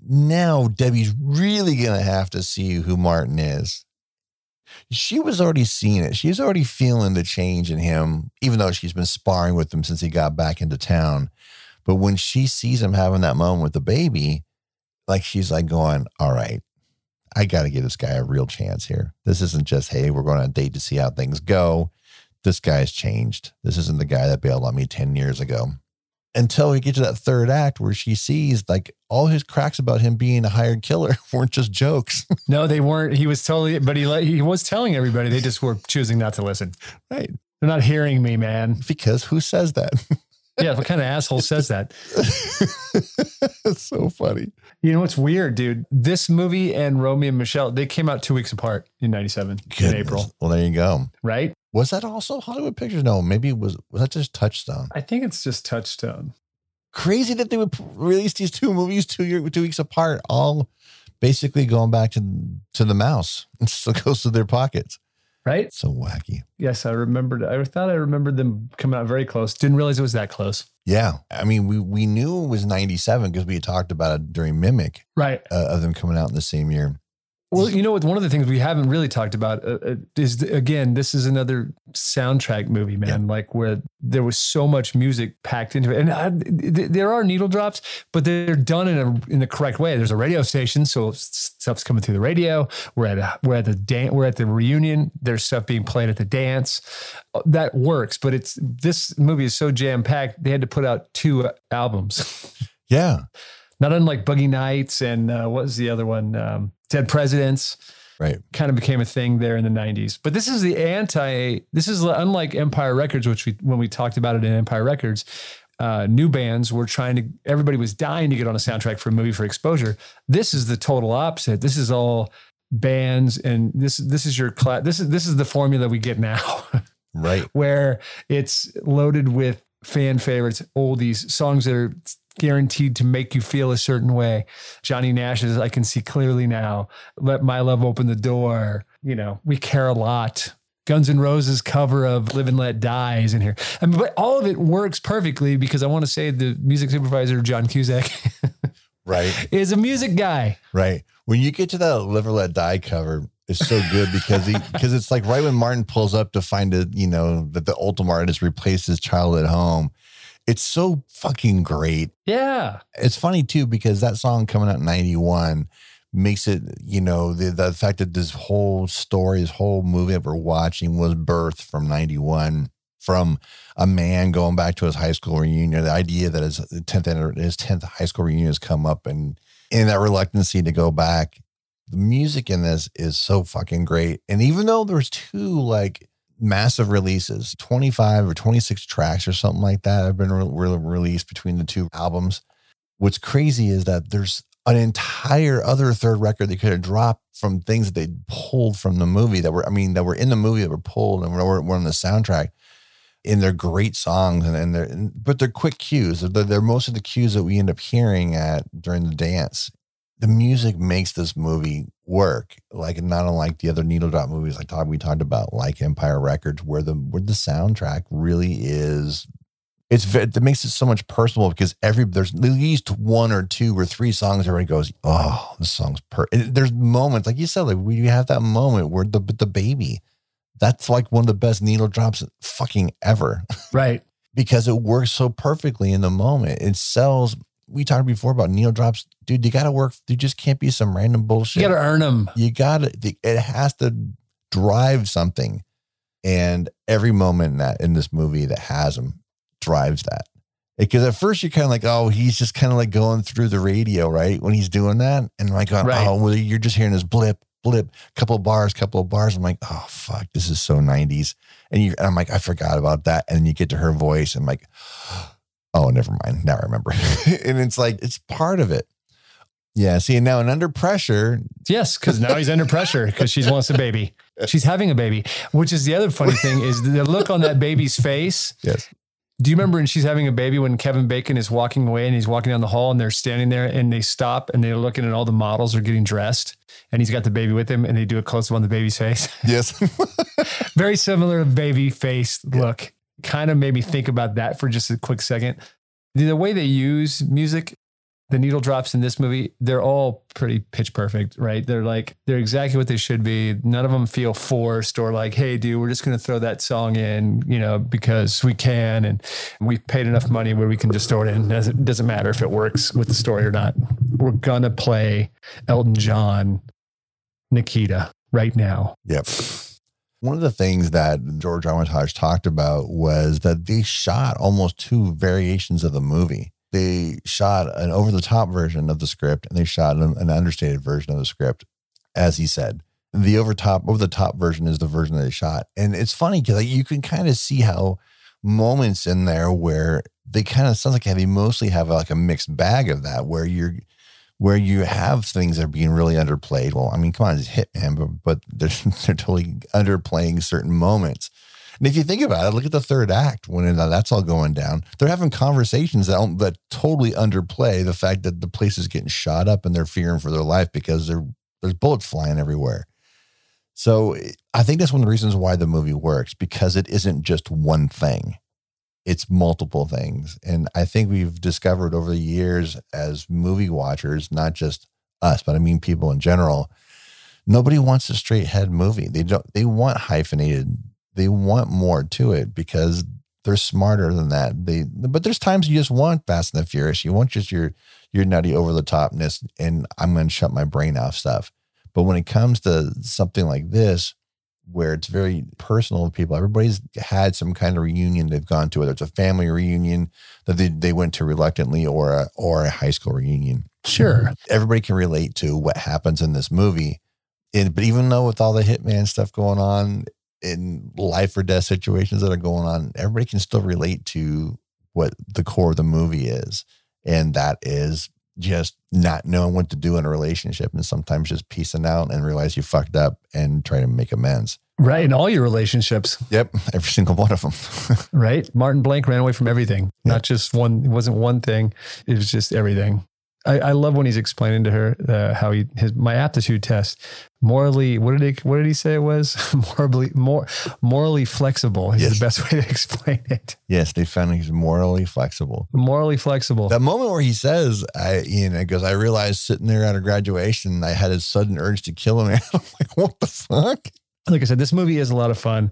now Debi's really gonna have to see who Martin is. She was already seeing it. She's already feeling the change in him, even though she's been sparring with him since he got back into town. But when she sees him having that moment with the baby, like she's like going, All right, I gotta give this guy a real chance here. This isn't just, hey, we're going on a date to see how things go. This guy's changed. This isn't the guy that bailed on me 10 years ago until we get to that third act where she sees like all his cracks about him being a hired killer weren't just jokes. No, they weren't. He was totally, but he he was telling everybody. They just were choosing not to listen. right. They're not hearing me, man. Because who says that? Yeah, what kind of asshole says that? it's so funny. You know what's weird, dude? This movie and Romy and Michele, they came out two weeks apart in '97 in April, Well, there you go. right? Was that also Hollywood Pictures? No, maybe it was was that just Touchstone? I think it's just Touchstone. Crazy that they would release these two movies two year two weeks apart, all basically going back to to the mouse. It still goes to their pockets. Right? So wacky. Yes, I remembered. I thought I remembered them coming out very close. Didn't realize it was that close. Yeah, I mean, we we knew it was ninety seven because we had talked about it during Mimic Right. uh, of them coming out in the same year. Well, you know what? One of the things we haven't really talked about uh, uh, is again, this is another soundtrack movie, man. Like where there was so much music packed into it, and I, th- there are needle drops, but they're done in a in the correct way. There's a radio station, so stuff's coming through the radio. We're at a, we're at the dance. We're at the reunion. There's stuff being played at the dance. Uh, That works, but it's this movie is so jam packed. They had to put out two uh, albums. Yeah, Not unlike Boogie Nights and uh, what was the other one? Um, Dead Presidents right. kind of became a thing there in the 90s. But this is the anti, this is unlike Empire Records, which we, when we talked about it in Empire Records, uh, new bands were trying to, everybody was dying to get on a soundtrack for a movie for exposure. This is the total opposite. This is all bands and this, this is your class. This is, this is the formula we get now Right. where it's loaded with fan favorites, oldies, songs that are guaranteed to make you feel a certain way. Johnny Nash's I Can See Clearly Now, Let My Love Open the Door, you know, We Care a Lot. Guns N' Roses cover of Live and Let Die is in here. I mean, but all of it works perfectly because I want to say the music supervisor, John Cusack, Right. is a music guy. Right. When you get to that Live or Let Die cover, it's so good because he because it's like right when Martin pulls up to find it, you know, that the Ultimart has replaced his child at home. It's so fucking great. Yeah. It's funny too because that song coming out in 91 makes it, you know, the the fact that this whole story, this whole movie that we're watching was birthed from 91 from a man going back to his high school reunion. The idea that his 10th his 10th high school reunion has come up and in that reluctancy to go back. The music in this is so fucking great. And even though there's two like massive releases, 25 or 26 tracks or something like that have been re- re- released between the two albums. What's crazy is that there's an entire other third record they could have dropped from things that they pulled from the movie that were, I mean, that were in the movie that were pulled and were, were on the soundtrack. And they're great songs, and, and they're but they're quick cues. They're, they're most of the cues that we end up hearing at during the dance. The music makes this movie work, like not unlike the other needle drop movies like talk we talked about, like Empire Records, where the where the soundtrack really is It's ve- it makes it so much personal because every there's at least one or two or three songs everybody goes, oh, this song's per. There's moments like you said, like we have that moment where the the baby, that's like one of the best needle drops fucking ever Right. because it works so perfectly in the moment. It sells. We talked before about needle drops, dude. You got to work. You just can't be some random bullshit. You got to earn them. you gotta it has to drive something and every moment in that in this movie that has him drives that because at first you're kind of like oh he's just kind of like going through the radio right when he's doing that and like oh Right. oh, well you're just hearing this blip blip couple of bars couple of bars i'm like oh fuck this is so 90s and you and i'm like i forgot about that and you get to her voice and I'm like oh never mind now i remember and it's like it's part of it yeah see now and under pressure Yes, because now he's under pressure because she wants a baby. She's having a baby, which is the other funny thing is the look on that baby's face. yes Do you remember when she's having a baby when Kevin Bacon is walking away and he's walking down the hall and they're standing there and they stop and they're looking at all the models are getting dressed and he's got the baby with him and they do a close up on the baby's face. yes Very similar baby face look. Kind of made me think about that for just a quick second. The way they use music, the needle drops in this movie, they're all pretty pitch perfect, right? They're like, they're exactly what they should be. None of them feel forced or like, hey, dude, we're just going to throw that song in, you know, because we can. And we've paid enough money where we can just throw it in. Doesn't, doesn't matter if it works with the story or not. We're going to play Elton John, Nikita right now. Yep. One of the things that George Armitage talked about was that they shot almost two variations of the movie. They shot an over the top version of the script and they shot an, an understated version of the script, as he said. The over top, over the top version is the version that they shot. And it's funny because like, you can kind of see how moments in there where they kind of sounds like they mostly have like a mixed bag of that, where you're where you have things that are being really underplayed. Well, I mean, come on, it's Hitman, but, but they're, they're totally underplaying certain moments. And if you think about it, look at the third act when it, uh, that's all going down. They're having conversations that, um, that totally underplay the fact that the place is getting shot up and they're fearing for their life because there there's bullets flying everywhere. So I think that's one of the reasons why the movie works because it isn't just one thing it's multiple things. And I think we've discovered over the years as movie watchers, not just us, but I mean people in general, nobody wants a straight head movie. They don't they want hyphenated. They want more to it because they're smarter than that. They but there's times you just want Fast and the Furious. You want just your your nutty over the topness and I'm gonna shut my brain off stuff. But when it comes to something like this, where it's very personal to people. Everybody's had some kind of reunion they've gone to, whether it's a family reunion that they, they went to reluctantly or a, or a high school reunion. Sure. Everybody can relate to what happens in this movie. And, but even though with all the hitman stuff going on in life or death situations that are going on, everybody can still relate to what the core of the movie is. And that is just not knowing what to do in a relationship and sometimes just piecing out and realize you fucked up and try to make amends. Right. In all your relationships, Yep, every single one of them. right? Martin Blank ran away from everything, not just one. It wasn't one thing. It was just everything. I, I love when he's explaining to her uh, how he his my aptitude test morally. What did he What did he say it was morally more morally flexible is Yes. the best way to explain it. yes, they found he's morally flexible. Morally flexible. That moment where he says, "I," you know, goes, "I realized sitting there at a graduation, I had a sudden urge to kill him." I'm like, "What the fuck?" Like I said, this movie is a lot of fun.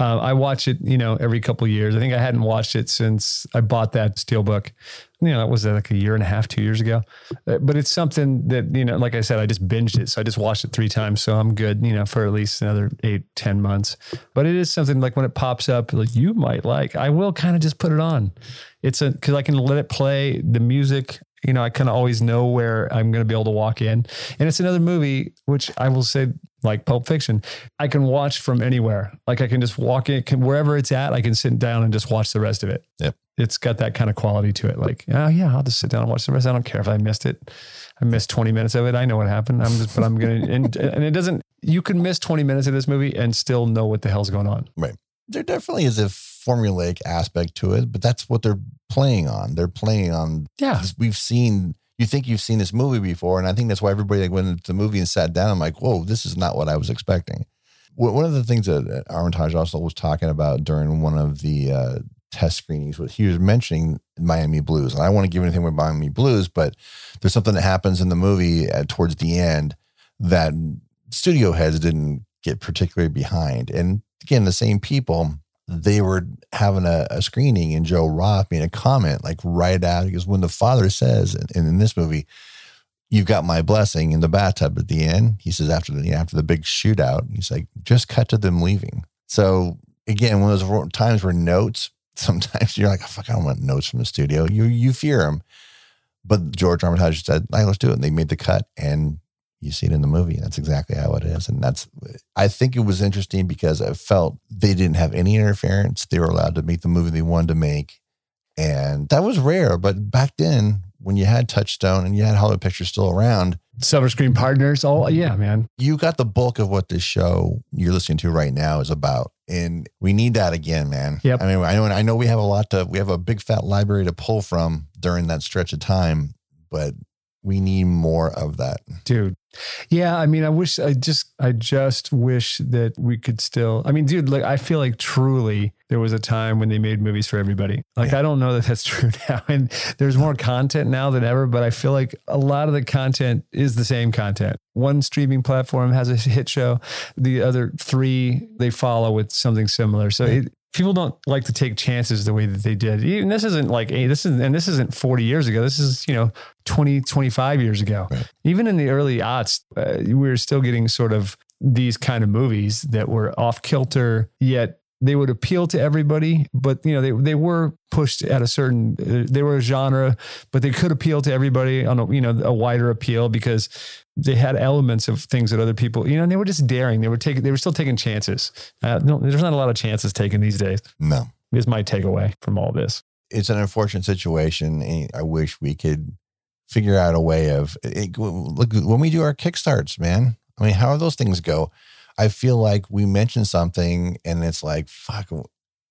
Um, I watch it, you know, every couple years. I think I hadn't watched it since I bought that steelbook. You know, it was like a year and a half, two years ago. Uh, But it's something that you know, like I said, I just binged it, so I just watched it three times, so I'm good, you know, for at least another eight, ten months. But it is something like when it pops up, like you might like. I will kind of just put it on. It's a because I can let it play the music. You know, I kind of always know where I'm going to be able to walk in, and it's another movie which I will say like Pulp Fiction, I can watch from anywhere. Like I can just walk in can, wherever it's at. I can sit down and just watch the rest of it. Yep. It's got that kind of quality to it. Like, oh yeah, I'll just sit down and watch the rest. I don't care if I missed it. I missed 20 minutes of it. I know what happened. I'm just, but I'm going to, and, and it doesn't, you can miss 20 minutes of this movie and still know what the hell's going on. Right. There definitely is a formulaic aspect to it, but that's what they're playing on. They're playing on. Yeah. We've seen. You think you've seen this movie before, and I think that's why everybody like went into the movie and sat down. I'm like, whoa, this is not what I was expecting. One of the things that Armitage also was talking about during one of the uh, test screenings. But he was mentioning Miami Blues, and I don't want to give anything with Miami Blues, but there's something that happens in the movie at, towards the end that studio heads didn't get particularly behind. And again, the same people they were having a, a, screening and Joe Roth made a comment like right out because when the father says in, in, this movie, you've got my blessing in the bathtub at the end, he says after the after the big shootout, he's like, just cut to them leaving. So again, one of those times where notes, sometimes you're like, oh, fuck, I don't want notes from the studio. You you fear them. But George Armitage said, hey, let's do it. And they made the cut and you see it in the movie. That's exactly how it is. And that's, I think it was interesting because I felt they didn't have any interference. They were allowed to make the movie they wanted to make. And that was rare. But back then, when you had Touchstone and you had Hollywood Pictures still around, Silver Screen Partners, oh, yeah, man. You got the bulk of what this show you're listening to right now is about. And we need that again, man. Yep. I mean, I know, I know we have a lot to, we have a big fat library to pull from during that stretch of time, but we need more of that. Dude, yeah, I mean, I wish I just I just wish that we could still. I mean, dude, like I feel like truly there was a time when they made movies for everybody. Like yeah. I don't know that that's true now, and there's more content now than ever. But I feel like a lot of the content is the same content. One streaming platform has a hit show, the other three they follow with something similar. So it, people don't like to take chances the way that they did. Even this isn't like this is and this isn't 40 years ago. This is, you know, 20, 25 years ago. Right. Even in the early aughts, uh, we were still getting sort of these kind of movies that were off kilter, yet they would appeal to everybody, but you know they they were pushed at a certain uh, they were a genre, but they could appeal to everybody on a you know a wider appeal because they had elements of things that other people you know and they were just daring. They were taking they were still taking chances. Uh, no, there's not a lot of chances taken these days. No, is my takeaway from all this. It's an unfortunate situation. I wish we could figure out a way of it, look when we do our kickstarts, man. I mean, how do those things go? I feel like we mention something and it's like, fuck,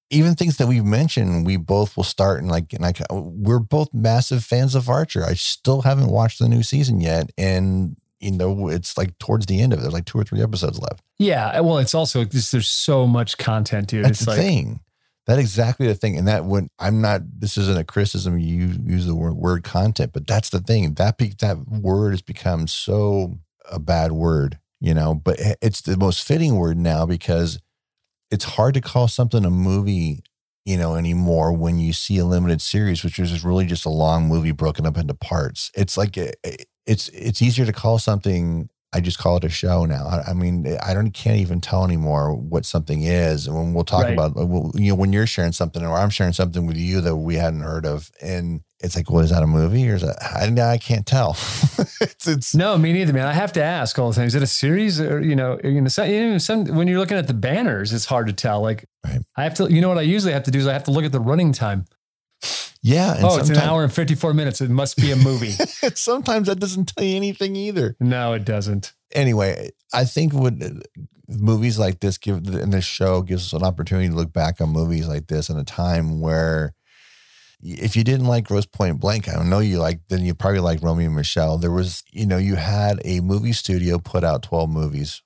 even things that we've mentioned, we both will start and like, and like, we're both massive fans of Archer. I still haven't watched the new season yet. And, you know, it's like towards the end of it, there's like two or three episodes left. Yeah. Well, it's also, just, there's so much content, dude. That's it's the like, thing. That exactly the thing. And that when I'm not, this isn't a criticism. You use the word, word content, but that's the thing. That, be, that word has become so a bad word you know, but it's the most fitting word now because it's hard to call something a movie, you know, anymore when you see a limited series, which is really just a long movie broken up into parts. It's like it's it's easier to call something I just call it a show now. I, I, mean, I don't can't even tell anymore what something is. And when we'll talk right. about, you know, when you're sharing something or I'm sharing something with you that we hadn't heard of, and it's like, well, is that a movie or is that? I, I can't tell. it's, it's no, me neither, man. I have to ask all the time. Is it a series or you know, you know, some, some when you're looking at the banners, it's hard to tell. Like, right. I have to, you know, what I usually have to do is I have to look at the running time. Yeah. oh, it's an hour and 54 minutes. It must be a movie. sometimes that doesn't tell you anything either. No, it doesn't. Anyway, I think what uh, movies like this give, and this show gives us an opportunity to look back on movies like this in a time where if you didn't like Grosse Pointe Blank, I don't know you like, then you probably like Romy and Michele. There was, you know, you had a movie studio put out 12 movies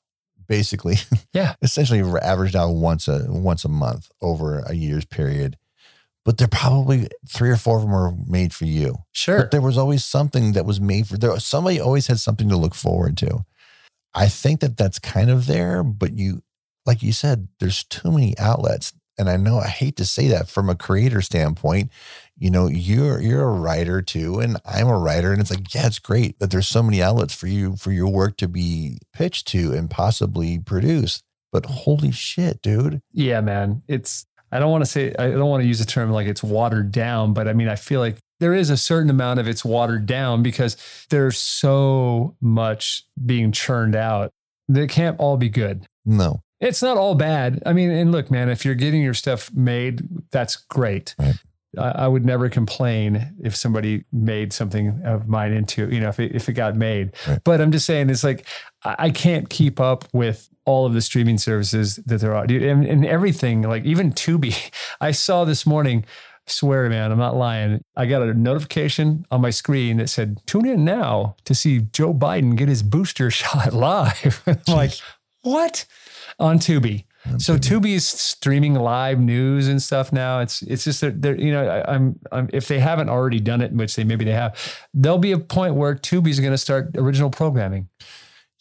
basically yeah essentially averaged out once a once a month over a year's period but they're probably three or four of them were made for you. Sure. But there was always something that was made for there. Somebody always had something to look forward to. I think that that's kind of there, but you, like you said, there's too many outlets. And I know I hate to say that from a creator standpoint. You know, you're you're a writer too, and I'm a writer, and it's like, yeah, it's great that there's so many outlets for you for your work to be pitched to and possibly produced. But holy shit, dude. Yeah, man. It's I don't want to say, I don't want to use the term like it's watered down, but I mean, I feel like there is a certain amount of it's watered down because there's so much being churned out. They can't all be good. No. It's not all bad. I mean, and look, man, if you're getting your stuff made, that's great. Right. I, I would never complain if somebody made something of mine into, you know, if it, if it got made. Right. But I'm just saying, it's like, I, I can't keep up with all of the streaming services that there are, and, and everything. Like even Tubi, I saw this morning. Swear, man, I'm not lying. I got a notification on my screen that said, "Tune in now to see Joe Biden get his booster shot live." Like, what? On Tubi. So Tubi's streaming live news and stuff now. It's it's just that they're you know I, I'm I'm if they haven't already done it, which they maybe they have, there'll be a point where Tubi's going to start original programming.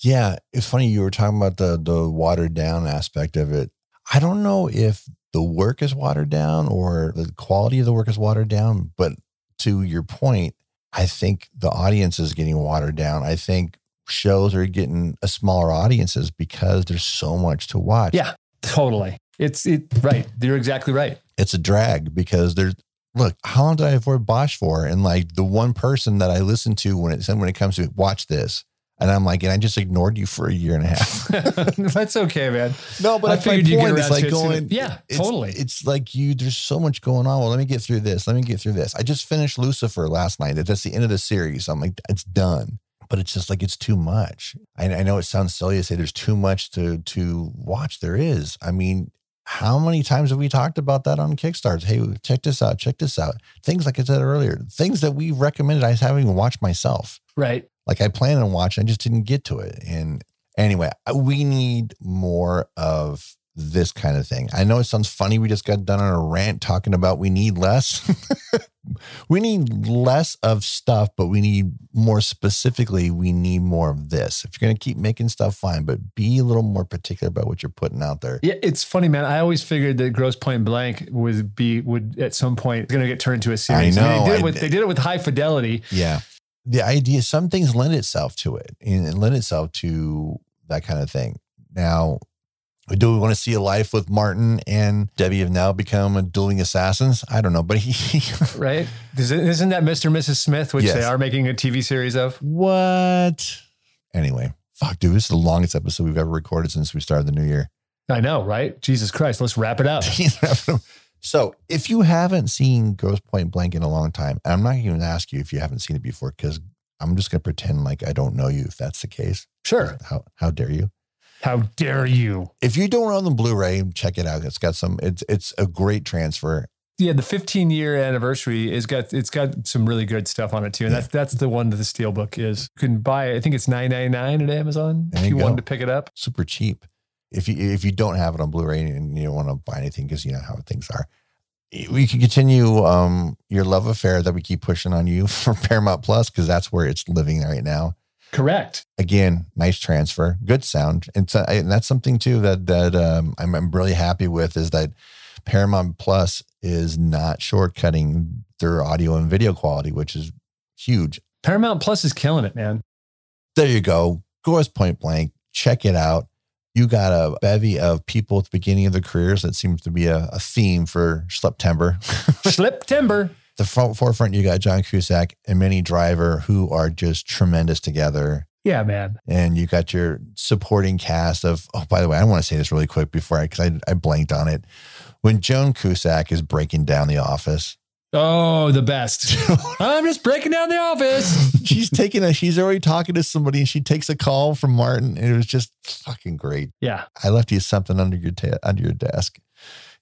Yeah, it's funny you were talking about the the watered down aspect of it. I don't know if the work is watered down or the quality of the work is watered down, but to your point, I think the audience is getting watered down. I think shows are getting a smaller audiences because there's so much to watch. Yeah, totally. It's it right. You're exactly right. It's a drag because there's look, how long did I avoid Bosch for? And like the one person that I listen to when it when it comes to watch this, and I'm like, and I just ignored you for a year and a half. That's okay, man. No, but I figured you'd get It's like going, Yeah, it's- totally. It's like you. There's so much going on. Well, let me get through this. Let me get through this. I just finished Lucifer last night. That's the end of the series. I'm like, it's done. But it's just like it's too much. I, I know it sounds silly to say there's too much to to watch. There is. I mean, how many times have we talked about that on Kickstarter? Hey, check this out. Check this out. Things like I said earlier. Things that we recommended. I haven't even watched myself Right. like I planned on watching, I just didn't get to it. And anyway, uh, we need more of this kind of thing. I know it sounds funny. We just got done on a rant talking about we need less. we need less of stuff, but we need more specifically, we need more of this. If you're going to keep making stuff, fine, but be a little more particular about what you're putting out there. Yeah, it's funny, man. I always figured that Grosse Pointe Blank would be would at some point going to get turned into a series. And know, They did, I- it with, they did it with high fidelity. Yeah. The idea, some things lend itself to it and lend itself to that kind of thing. Now, do we want to see a life with Martin and Debi have now become a dueling assassins? I don't know, but he, right? Isn't that Mr. and Mrs. Smith, which Yes. they are making a TV series of? what? Anyway, fuck, dude, this is the longest episode we've ever recorded since we started the new year. I know, right? Jesus Christ, let's wrap it up. so, if you haven't seen Grosse Pointe Blank in a long time, and I'm not even going to ask you if you haven't seen it before because I'm just going to pretend like I don't know you if that's the case. Sure. How, how dare you? How dare you? if you don't own the Blu-ray, check it out. It's got some. It's it's a great transfer. Yeah, the 15 year anniversary is got it's got some really good stuff on it too, and that's that's the one that the steelbook is. You can buy it. I think it's 9.99 at Amazon There if you you wanted to pick it up. Super cheap. If you if you don't have it on Blu-ray and you don't want to buy anything because you know how things are, we can continue um, your love affair that we keep pushing on you for Paramount Plus because that's where it's living right now. Correct. Again, nice transfer, good sound, and, so, and that's something too that that um, I'm, I'm really happy with is that Paramount Plus is not shortcutting their audio and video quality, which is huge. Paramount Plus is killing it, man. there you go. Grosse Pointe Blank. Check it out. You got a bevy of people at the beginning of their careers. That seems to be a, a theme for September. Slip timber. The front, forefront, you got John Cusack and Minnie Driver, who are just tremendous together. Yeah, man. And you got your supporting cast of, oh, by the way, I want to say this really quick before I, because I, I blanked on it. When Joan Cusack is breaking down the office, Oh, the best. I'm just breaking down the office. she's taking a, she's already talking to somebody and she takes a call from Martin. And it was just fucking great. Yeah. I left you something under your ta- under your desk.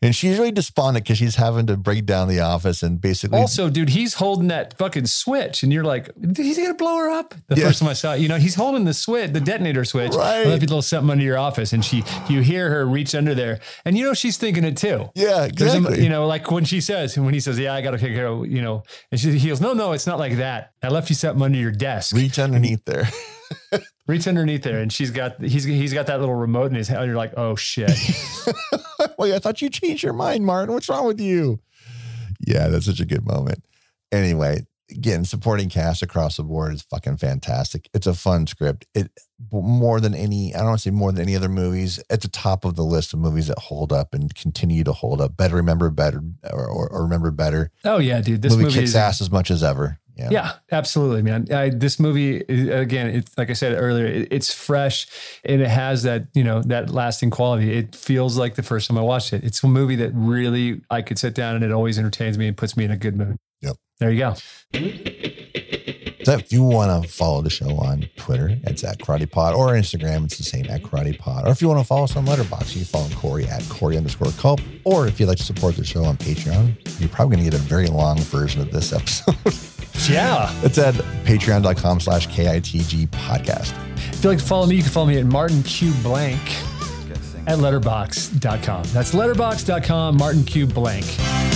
And she's really despondent because she's having to break down the office and basically Also, dude, he's holding that fucking switch, and you're like, he's gonna blow her up. The Yeah. first time I saw it, you know, he's holding the switch, the detonator switch. Right. I left a little something under your office, and she, you hear her reach under there, and you know she's thinking it too. yeah, exactly. a, you know, like when she says, when he says, "Yeah, I got to take care of," you know, and she he goes, "No, no, it's not like that. I left you something under your desk. reach underneath there. Reach underneath there." And she's got he's he's got that little remote in his hand. You're like, "Oh shit." Wait, I thought you changed your mind, Martin. What's wrong with you? Yeah, that's such a good moment. Anyway, again, supporting cast across the board is fucking fantastic. It's a fun script. It more than any, I don't want to say more than any other movies, at the top of the list of movies that hold up and continue to hold up. Better remember better or, or, or remember better. oh yeah, dude. This movie, movie, kicks is, ass as much as ever. Yeah. Yeah, absolutely, man. I, this movie, again, it's like I said earlier, it, it's fresh and it has that you know that lasting quality. It feels like the first time I watched it. It's a movie that really I could sit down and it always entertains me and puts me in a good mood. Yep. There you go. So if you want to follow the show on Twitter, it's at Karate Pod, or Instagram, it's the same at Karate Pod. Or if you want to follow us on Letterboxd, you can follow Corey at Corey underscore Culp. Or if you'd like to support the show on Patreon, you're probably going to get a very long version of this episode. Yeah. it's at patreon.com slash KITG podcast. If you'd like to follow me, you can follow me at Martin Q Blank. at letterbox.com. That's letterbox.com, Martin Q. Blank.